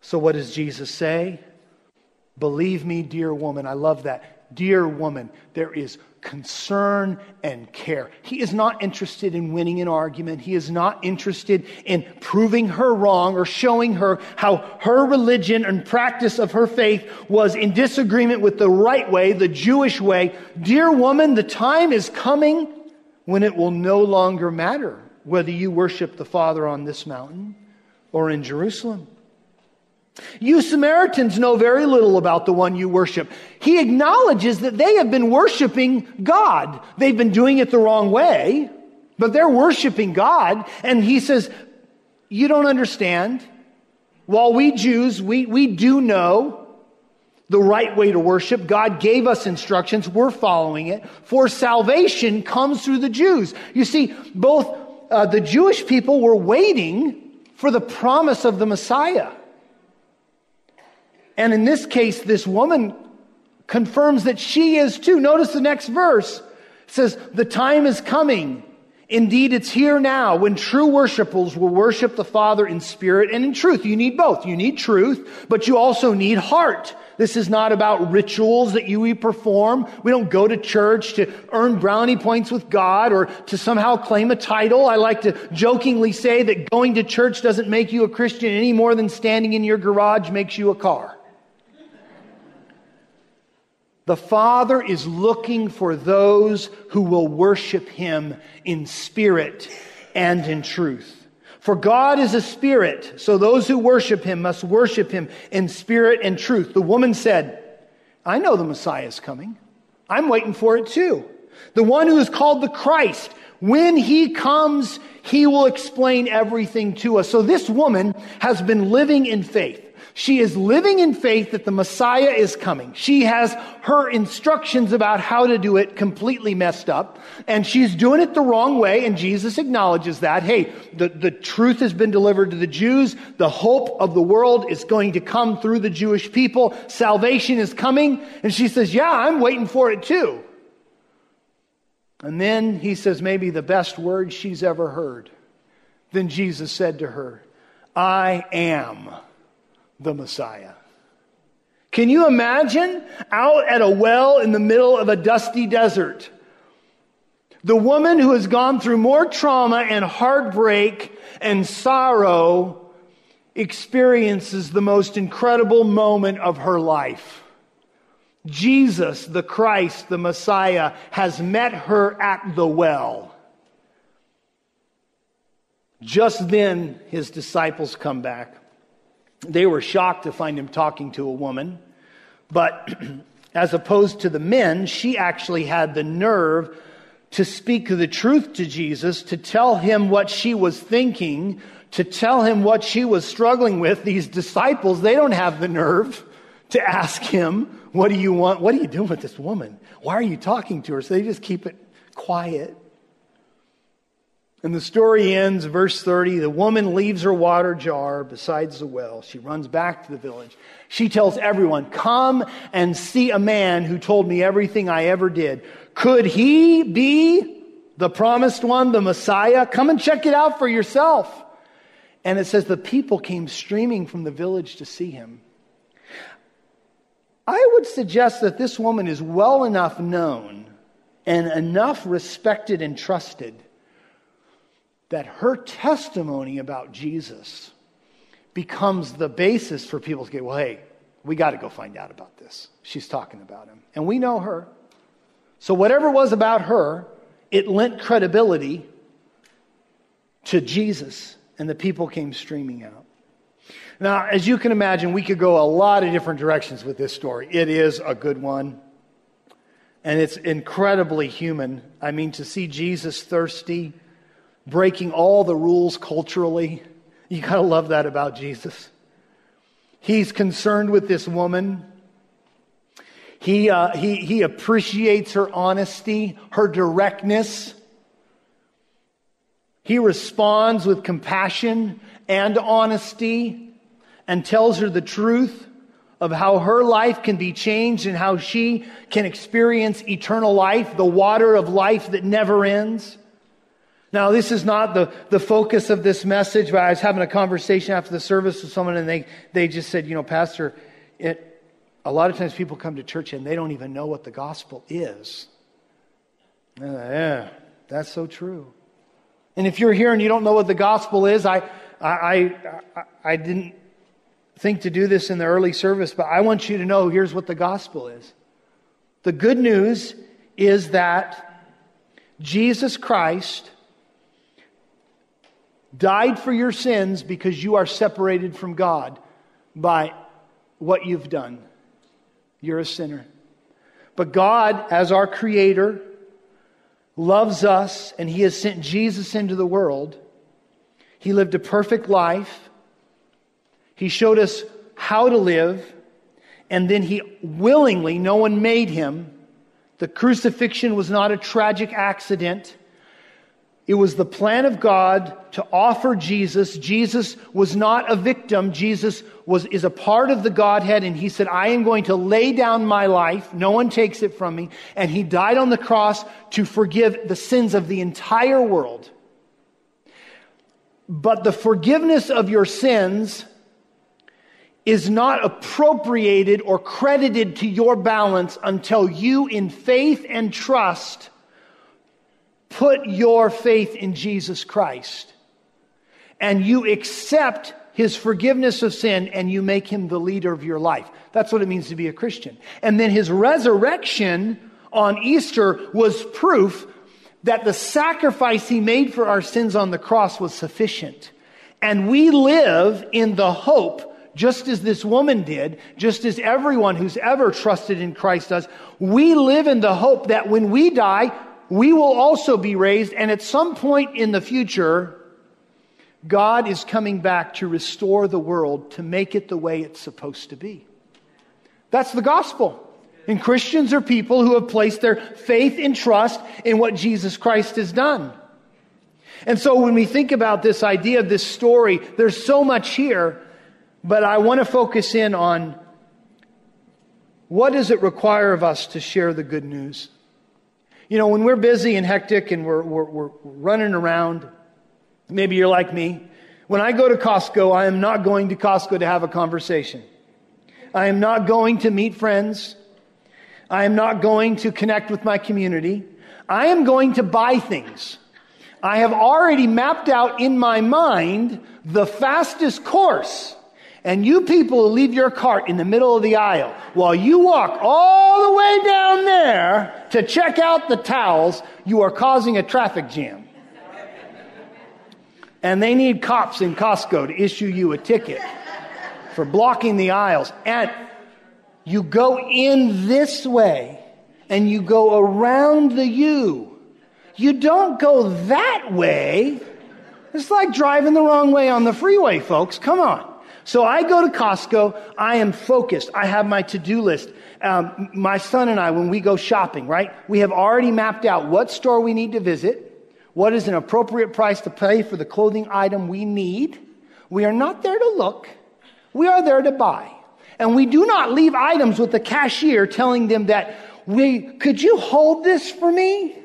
So what does Jesus say? Believe me, dear woman. I love that. Dear woman, there is concern and care. He is not interested in winning an argument. He is not interested in proving her wrong or showing her how her religion and practice of her faith was in disagreement with the right way, the Jewish way. Dear woman, the time is coming when it will no longer matter whether you worship the Father on this mountain or in Jerusalem. You Samaritans know very little about the one you worship. He acknowledges that they have been worshiping God. They've been doing it the wrong way, but they're worshiping God. And he says, You don't understand. While we Jews, we, we do know the right way to worship. God gave us instructions. We're following it. For salvation comes through the Jews. You see, both uh, the Jewish people were waiting for the promise of the Messiah. And in this case, this woman confirms that she is too. Notice the next verse. It says, the time is coming. Indeed, it's here now when true worshipers will worship the Father in spirit and in truth. You need both. You need truth, but you also need heart. This is not about rituals that you perform. We don't go to church to earn brownie points with God or to somehow claim a title. I like to jokingly say that going to church doesn't make you a Christian any more than standing in your garage makes you a car. The Father is looking for those who will worship Him in spirit and in truth. For God is a spirit, so those who worship Him must worship Him in spirit and truth. The woman said, I know the Messiah is coming. I'm waiting for it too. The one who is called the Christ. When he comes, he will explain everything to us. So this woman has been living in faith. She is living in faith that the Messiah is coming. She has her instructions about how to do it completely messed up, and she's doing it the wrong way, and Jesus acknowledges that. Hey, the, the truth has been delivered to the Jews. The hope of the world is going to come through the Jewish people. Salvation is coming. And she says, Yeah, I'm waiting for it too. And then he says, maybe the best word she's ever heard. Then Jesus said to her, I am the Messiah. Can you imagine out at a well in the middle of a dusty desert? The woman who has gone through more trauma and heartbreak and sorrow experiences the most incredible moment of her life. Jesus, the Christ, the Messiah, has met her at the well. Just then, his disciples come back. They were shocked to find him talking to a woman. But as opposed to the men, she actually had the nerve to speak the truth to Jesus, to tell him what she was thinking, to tell him what she was struggling with. These disciples, they don't have the nerve to ask him, What do you want? What are you doing with this woman? Why are you talking to her? So they just keep it quiet. And the story ends, verse 30. The woman leaves her water jar beside the well. She runs back to the village. She tells everyone, Come and see a man who told me everything I ever did. Could he be the promised one, the Messiah? Come and check it out for yourself. And it says the people came streaming from the village to see him. I would suggest that this woman is well enough known and enough respected and trusted that her testimony about Jesus becomes the basis for people to get, well, hey, we got to go find out about this. She's talking about him. And we know her. So whatever was about her, it lent credibility to Jesus, and the people came streaming out. Now, as you can imagine, we could go a lot of different directions with this story. It is a good one, and it's incredibly human. I mean, to see Jesus thirsty, breaking all the rules culturally, you gotta love that about Jesus. He's concerned with this woman. He, uh, he, he appreciates her honesty, her directness. He responds with compassion and honesty and tells her the truth of how her life can be changed and how she can experience eternal life, the water of life that never ends. Now, this is not the, the focus of this message, but I was having a conversation after the service with someone and they, they just said, you know, Pastor, it, a lot of times people come to church and they don't even know what the gospel is. Uh, yeah, that's so true. And if you're here and you don't know what the gospel is, I, I, I, I didn't think to do this in the early service, but I want you to know here's what the gospel is. The good news is that Jesus Christ died for your sins because you are separated from God by what you've done. You're a sinner. But God, as our Creator, loves us and He has sent Jesus into the world. He lived a perfect life. He showed us how to live, and then he willingly, no one made him. The crucifixion was not a tragic accident. It was the plan of God to offer Jesus. Jesus was not a victim. Jesus was, is a part of the Godhead. And he said, I am going to lay down my life. No one takes it from me. And he died on the cross to forgive the sins of the entire world. But the forgiveness of your sins is not appropriated or credited to your balance until you, in faith and trust, put your faith in Jesus Christ. And you accept his forgiveness of sin and you make him the leader of your life. That's what it means to be a Christian. And then his resurrection on Easter was proof that the sacrifice he made for our sins on the cross was sufficient. And we live in the hope just as this woman did, just as everyone who's ever trusted in Christ does, we live in the hope that when we die, we will also be raised, and at some point in the future, God is coming back to restore the world to make it the way it's supposed to be. That's the gospel. And Christians are people who have placed their faith and trust in what Jesus Christ has done. And so when we think about this idea of this story, there's so much here but I want to focus in on what does it require of us to share the good news? You know, when we're busy and hectic and we're, we're, we're running around, maybe you're like me. When I go to Costco, I am not going to Costco to have a conversation. I am not going to meet friends. I am not going to connect with my community. I am going to buy things. I have already mapped out in my mind the fastest course and you people who leave your cart in the middle of the aisle while you walk all the way down there to check out the towels, you are causing a traffic jam. And they need cops in Costco to issue you a ticket for blocking the aisles. And you go in this way and you go around the U. You don't go that way. It's like driving the wrong way on the freeway, folks. Come on. So I go to Costco. I am focused. I have my to-do list. Um, my son and I, when we go shopping, right, we have already mapped out what store we need to visit, what is an appropriate price to pay for the clothing item we need. We are not there to look. We are there to buy. And we do not leave items with the cashier telling them that we, could you hold this for me?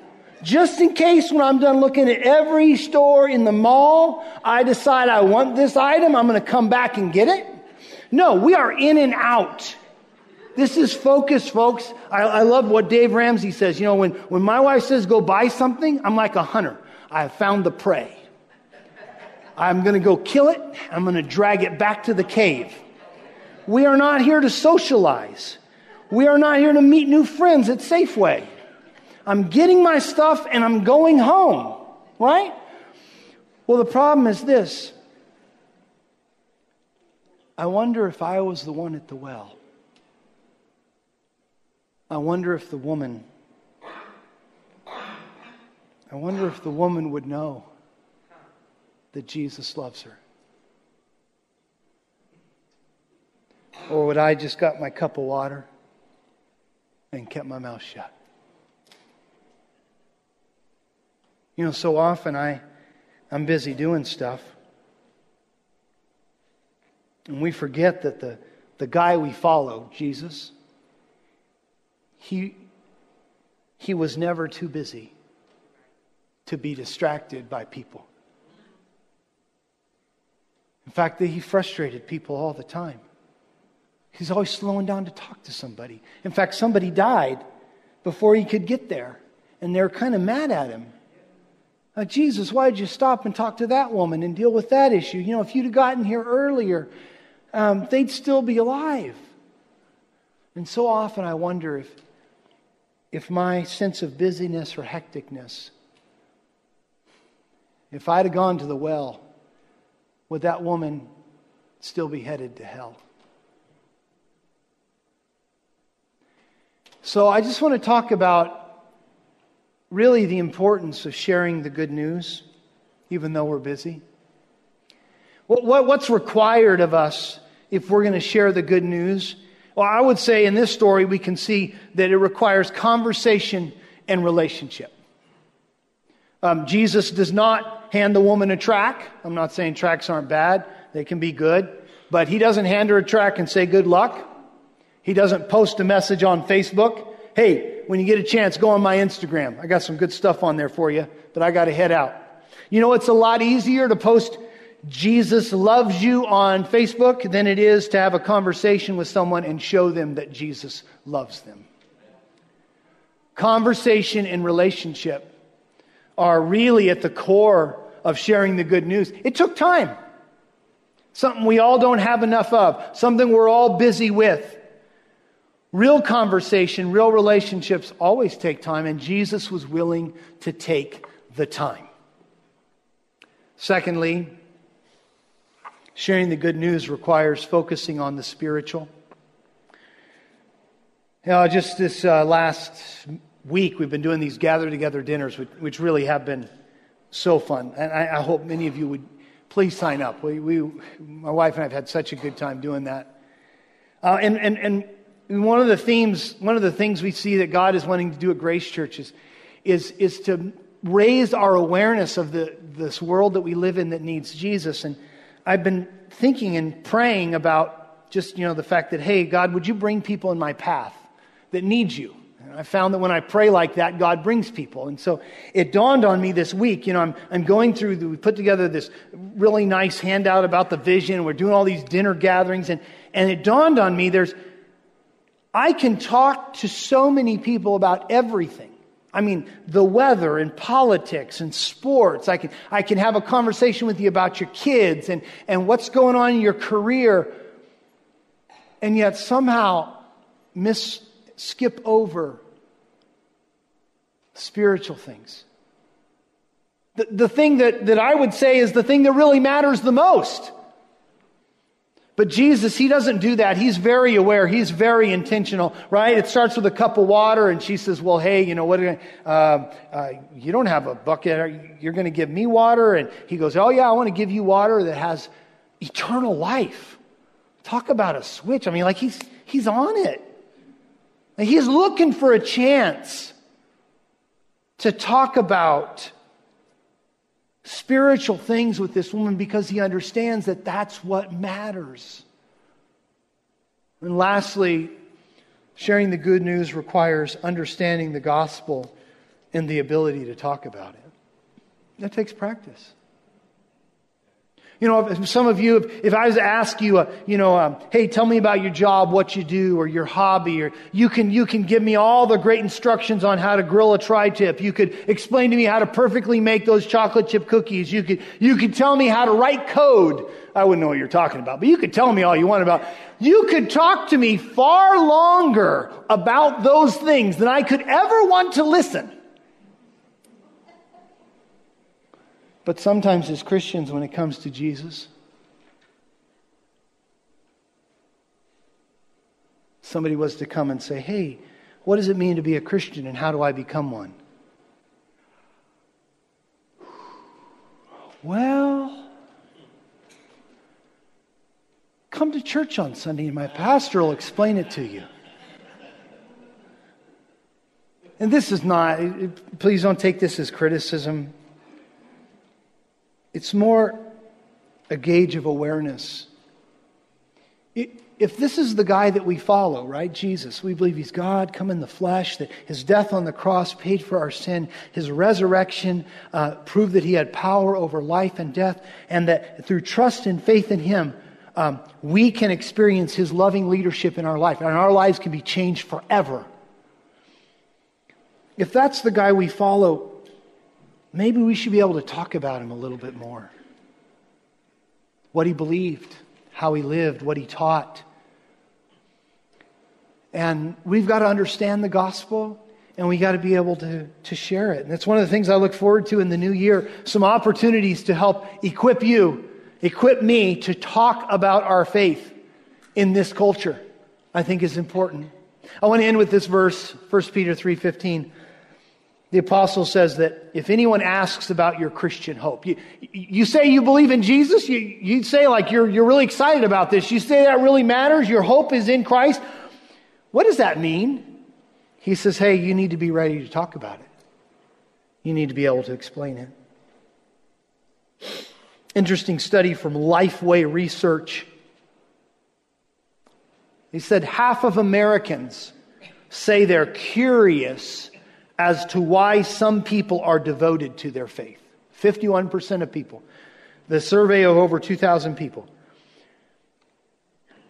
Just in case when I'm done looking at every store in the mall, I decide I want this item, I'm going to come back and get it. No, we are in and out. This is focus, folks. I, I, love what Dave Ramsey says. You know, when, when my wife says go buy something, I'm like a hunter. I have found the prey. I'm going to go kill it. I'm going to drag it back to the cave. We are not here to socialize. We are not here to meet new friends at Safeway. I'm getting my stuff and I'm going home, right? Well, the problem is this I wonder if I was the one at the well. I wonder if the woman, I wonder if the woman would know that Jesus loves her. Or would I just got my cup of water and kept my mouth shut? You know, so often I, I'm busy doing stuff. And we forget that the, the guy we follow, Jesus, he, he was never too busy to be distracted by people. In fact, he frustrated people all the time. He's always slowing down to talk to somebody. In fact, somebody died before he could get there, and they're kind of mad at him. Uh, Jesus, why did you stop and talk to that woman and deal with that issue? You know, if you'd have gotten here earlier, um, they'd still be alive. And so often I wonder if, if my sense of busyness or hecticness, if I'd have gone to the well, would that woman still be headed to hell? So I just want to talk about really the importance of sharing the good news, even though we're busy. What, what, what's required of us if we're going to share the good news? Well, I would say in this story, we can see that it requires conversation and relationship. Um, Jesus does not hand the woman a track. I'm not saying tracks aren't bad, they can be good. But he doesn't hand her a track and say, Good luck. He doesn't post a message on Facebook. Hey, when you get a chance, go on my Instagram. I got some good stuff on there for you, but I got to head out. You know, it's a lot easier to post Jesus loves you on Facebook than it is to have a conversation with someone and show them that Jesus loves them. Conversation and relationship are really at the core of sharing the good news. It took time. Something we all don't have enough of. Something we're all busy with. Real conversation, real relationships always take time, and Jesus was willing to take the time. Secondly, sharing the good news requires focusing on the spiritual. You know, just this uh, last week, we've been doing these gather together dinners, which, which really have been so fun. And I, I, hope many of you would please sign up. We, we, my wife and I have had such a good time doing that. Uh, and, and, and one of the themes, one of the things we see that God is wanting to do at Grace Churches is, is to raise our awareness of the, this world that we live in that needs Jesus. And I've been thinking and praying about just, you know, the fact that, hey, God, would you bring people in my path that need you? And I found that when I pray like that, God brings people. And so it dawned on me this week, you know, I'm, I'm going through, the, we put together this really nice handout about the vision. We're doing all these dinner gatherings. And, and it dawned on me there's, I can talk to so many people about everything. I mean, the weather and politics and sports. I can, I can have a conversation with you about your kids and, and what's going on in your career. And yet somehow miss, skip over spiritual things. The, the thing that, that I would say is the thing that really matters the most. But Jesus, he doesn't do that. He's very aware. He's very intentional, right? It starts with a cup of water, and she says, "Well, hey, you know what? Uh, uh, you don't have a bucket. You're going to give me water." And he goes, "Oh yeah, I want to give you water that has eternal life." Talk about a switch. I mean, like he's he's on it. he's looking for a chance to talk about spiritual things with this woman because he understands that that's what matters. And lastly, sharing the good news requires understanding the gospel and the ability to talk about it. That takes practice. You know, if some of you, if, if I was to ask you, uh, you know, um, hey, tell me about your job, what you do, or your hobby, or you can, you can give me all the great instructions on how to grill a tri-tip. You could explain to me how to perfectly make those chocolate chip cookies. You could, you could tell me how to write code. I wouldn't know what you're talking about, but you could tell me all you want about. You could talk to me far longer about those things than I could ever want to listen. But sometimes, as Christians, when it comes to Jesus, somebody was to come and say, Hey, what does it mean to be a Christian and how do I become one? Well, come to church on Sunday and my pastor will explain it to you. And this is not, please don't take this as criticism. It's more a gauge of awareness. If this is the guy that we follow, right, Jesus, we believe he's God come in the flesh, that his death on the cross paid for our sin, his resurrection uh, proved that he had power over life and death, and that through trust and faith in him, um, we can experience his loving leadership in our life, and our lives can be changed forever. If that's the guy we follow, maybe we should be able to talk about him a little bit more. What he believed, how he lived, what he taught. And we've got to understand the gospel and we got to be able to, to share it. And that's one of the things I look forward to in the new year some opportunities to help equip you, equip me to talk about our faith in this culture, I think is important. I want to end with this verse, 1 Peter 3:15 the apostle says that if anyone asks about your Christian hope, you, you say you believe in Jesus, you, you say like you're, you're really excited about this, you say that really matters, your hope is in Christ. What does that mean? He says, hey, you need to be ready to talk about it. You need to be able to explain it. Interesting study from Lifeway Research. He said half of Americans say they're curious as to why some people are devoted to their faith. 51% of people. The survey of over 2,000 people.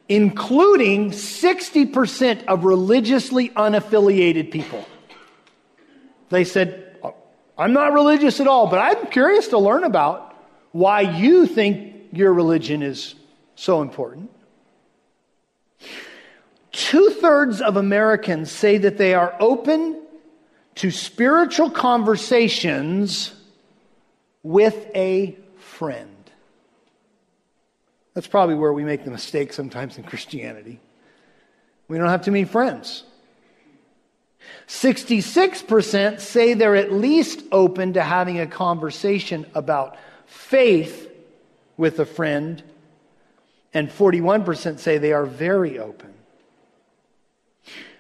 Including 60% of religiously unaffiliated people. They said, I'm not religious at all, but I'm curious to learn about why you think your religion is so important. Two thirds of Americans say that they are open to spiritual conversations with a friend. That's probably where we make the mistake sometimes in Christianity. We don't have too many friends. 66% say they're at least open to having a conversation about faith with a friend, and 41% say they are very open.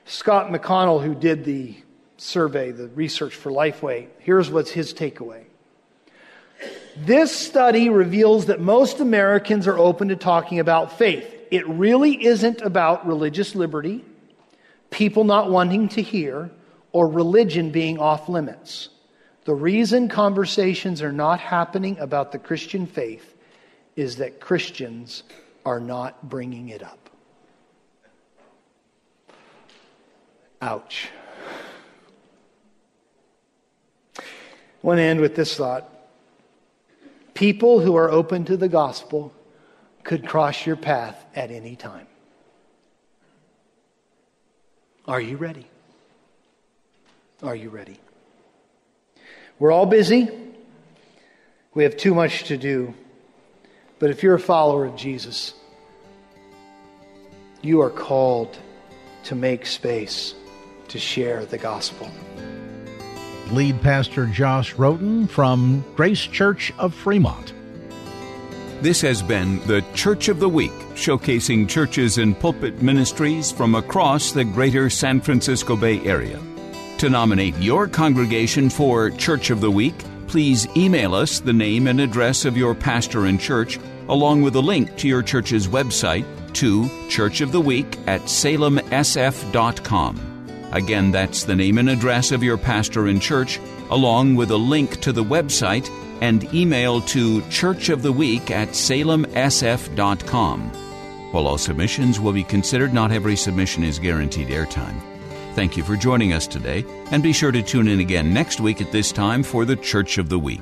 Scott McConnell, who did the survey, the research for Lifeway, here's what's his takeaway. This study reveals that most Americans are open to talking about faith. It really isn't about religious liberty, people not wanting to hear, or religion being off limits. The reason conversations are not happening about the Christian faith is that Christians are not bringing it up. Ouch. I want to end with this thought. People who are open to the gospel could cross your path at any time. Are you ready? Are you ready? We're all busy. We have too much to do. But if you're a follower of Jesus, you are called to make space to share the gospel lead pastor Josh Roten from Grace Church of Fremont. This has been the Church of the Week, showcasing churches and pulpit ministries from across the greater San Francisco Bay Area. To nominate your congregation for Church of the Week, please email us the name and address of your pastor and church, along with a link to your church's website to Church of the Week at salemsf.com. Again, that's the name and address of your pastor and church, along with a link to the website and email to churchoftheweek at salemsf.com. While all submissions will be considered, not every submission is guaranteed airtime. Thank you for joining us today, and be sure to tune in again next week at this time for the Church of the Week.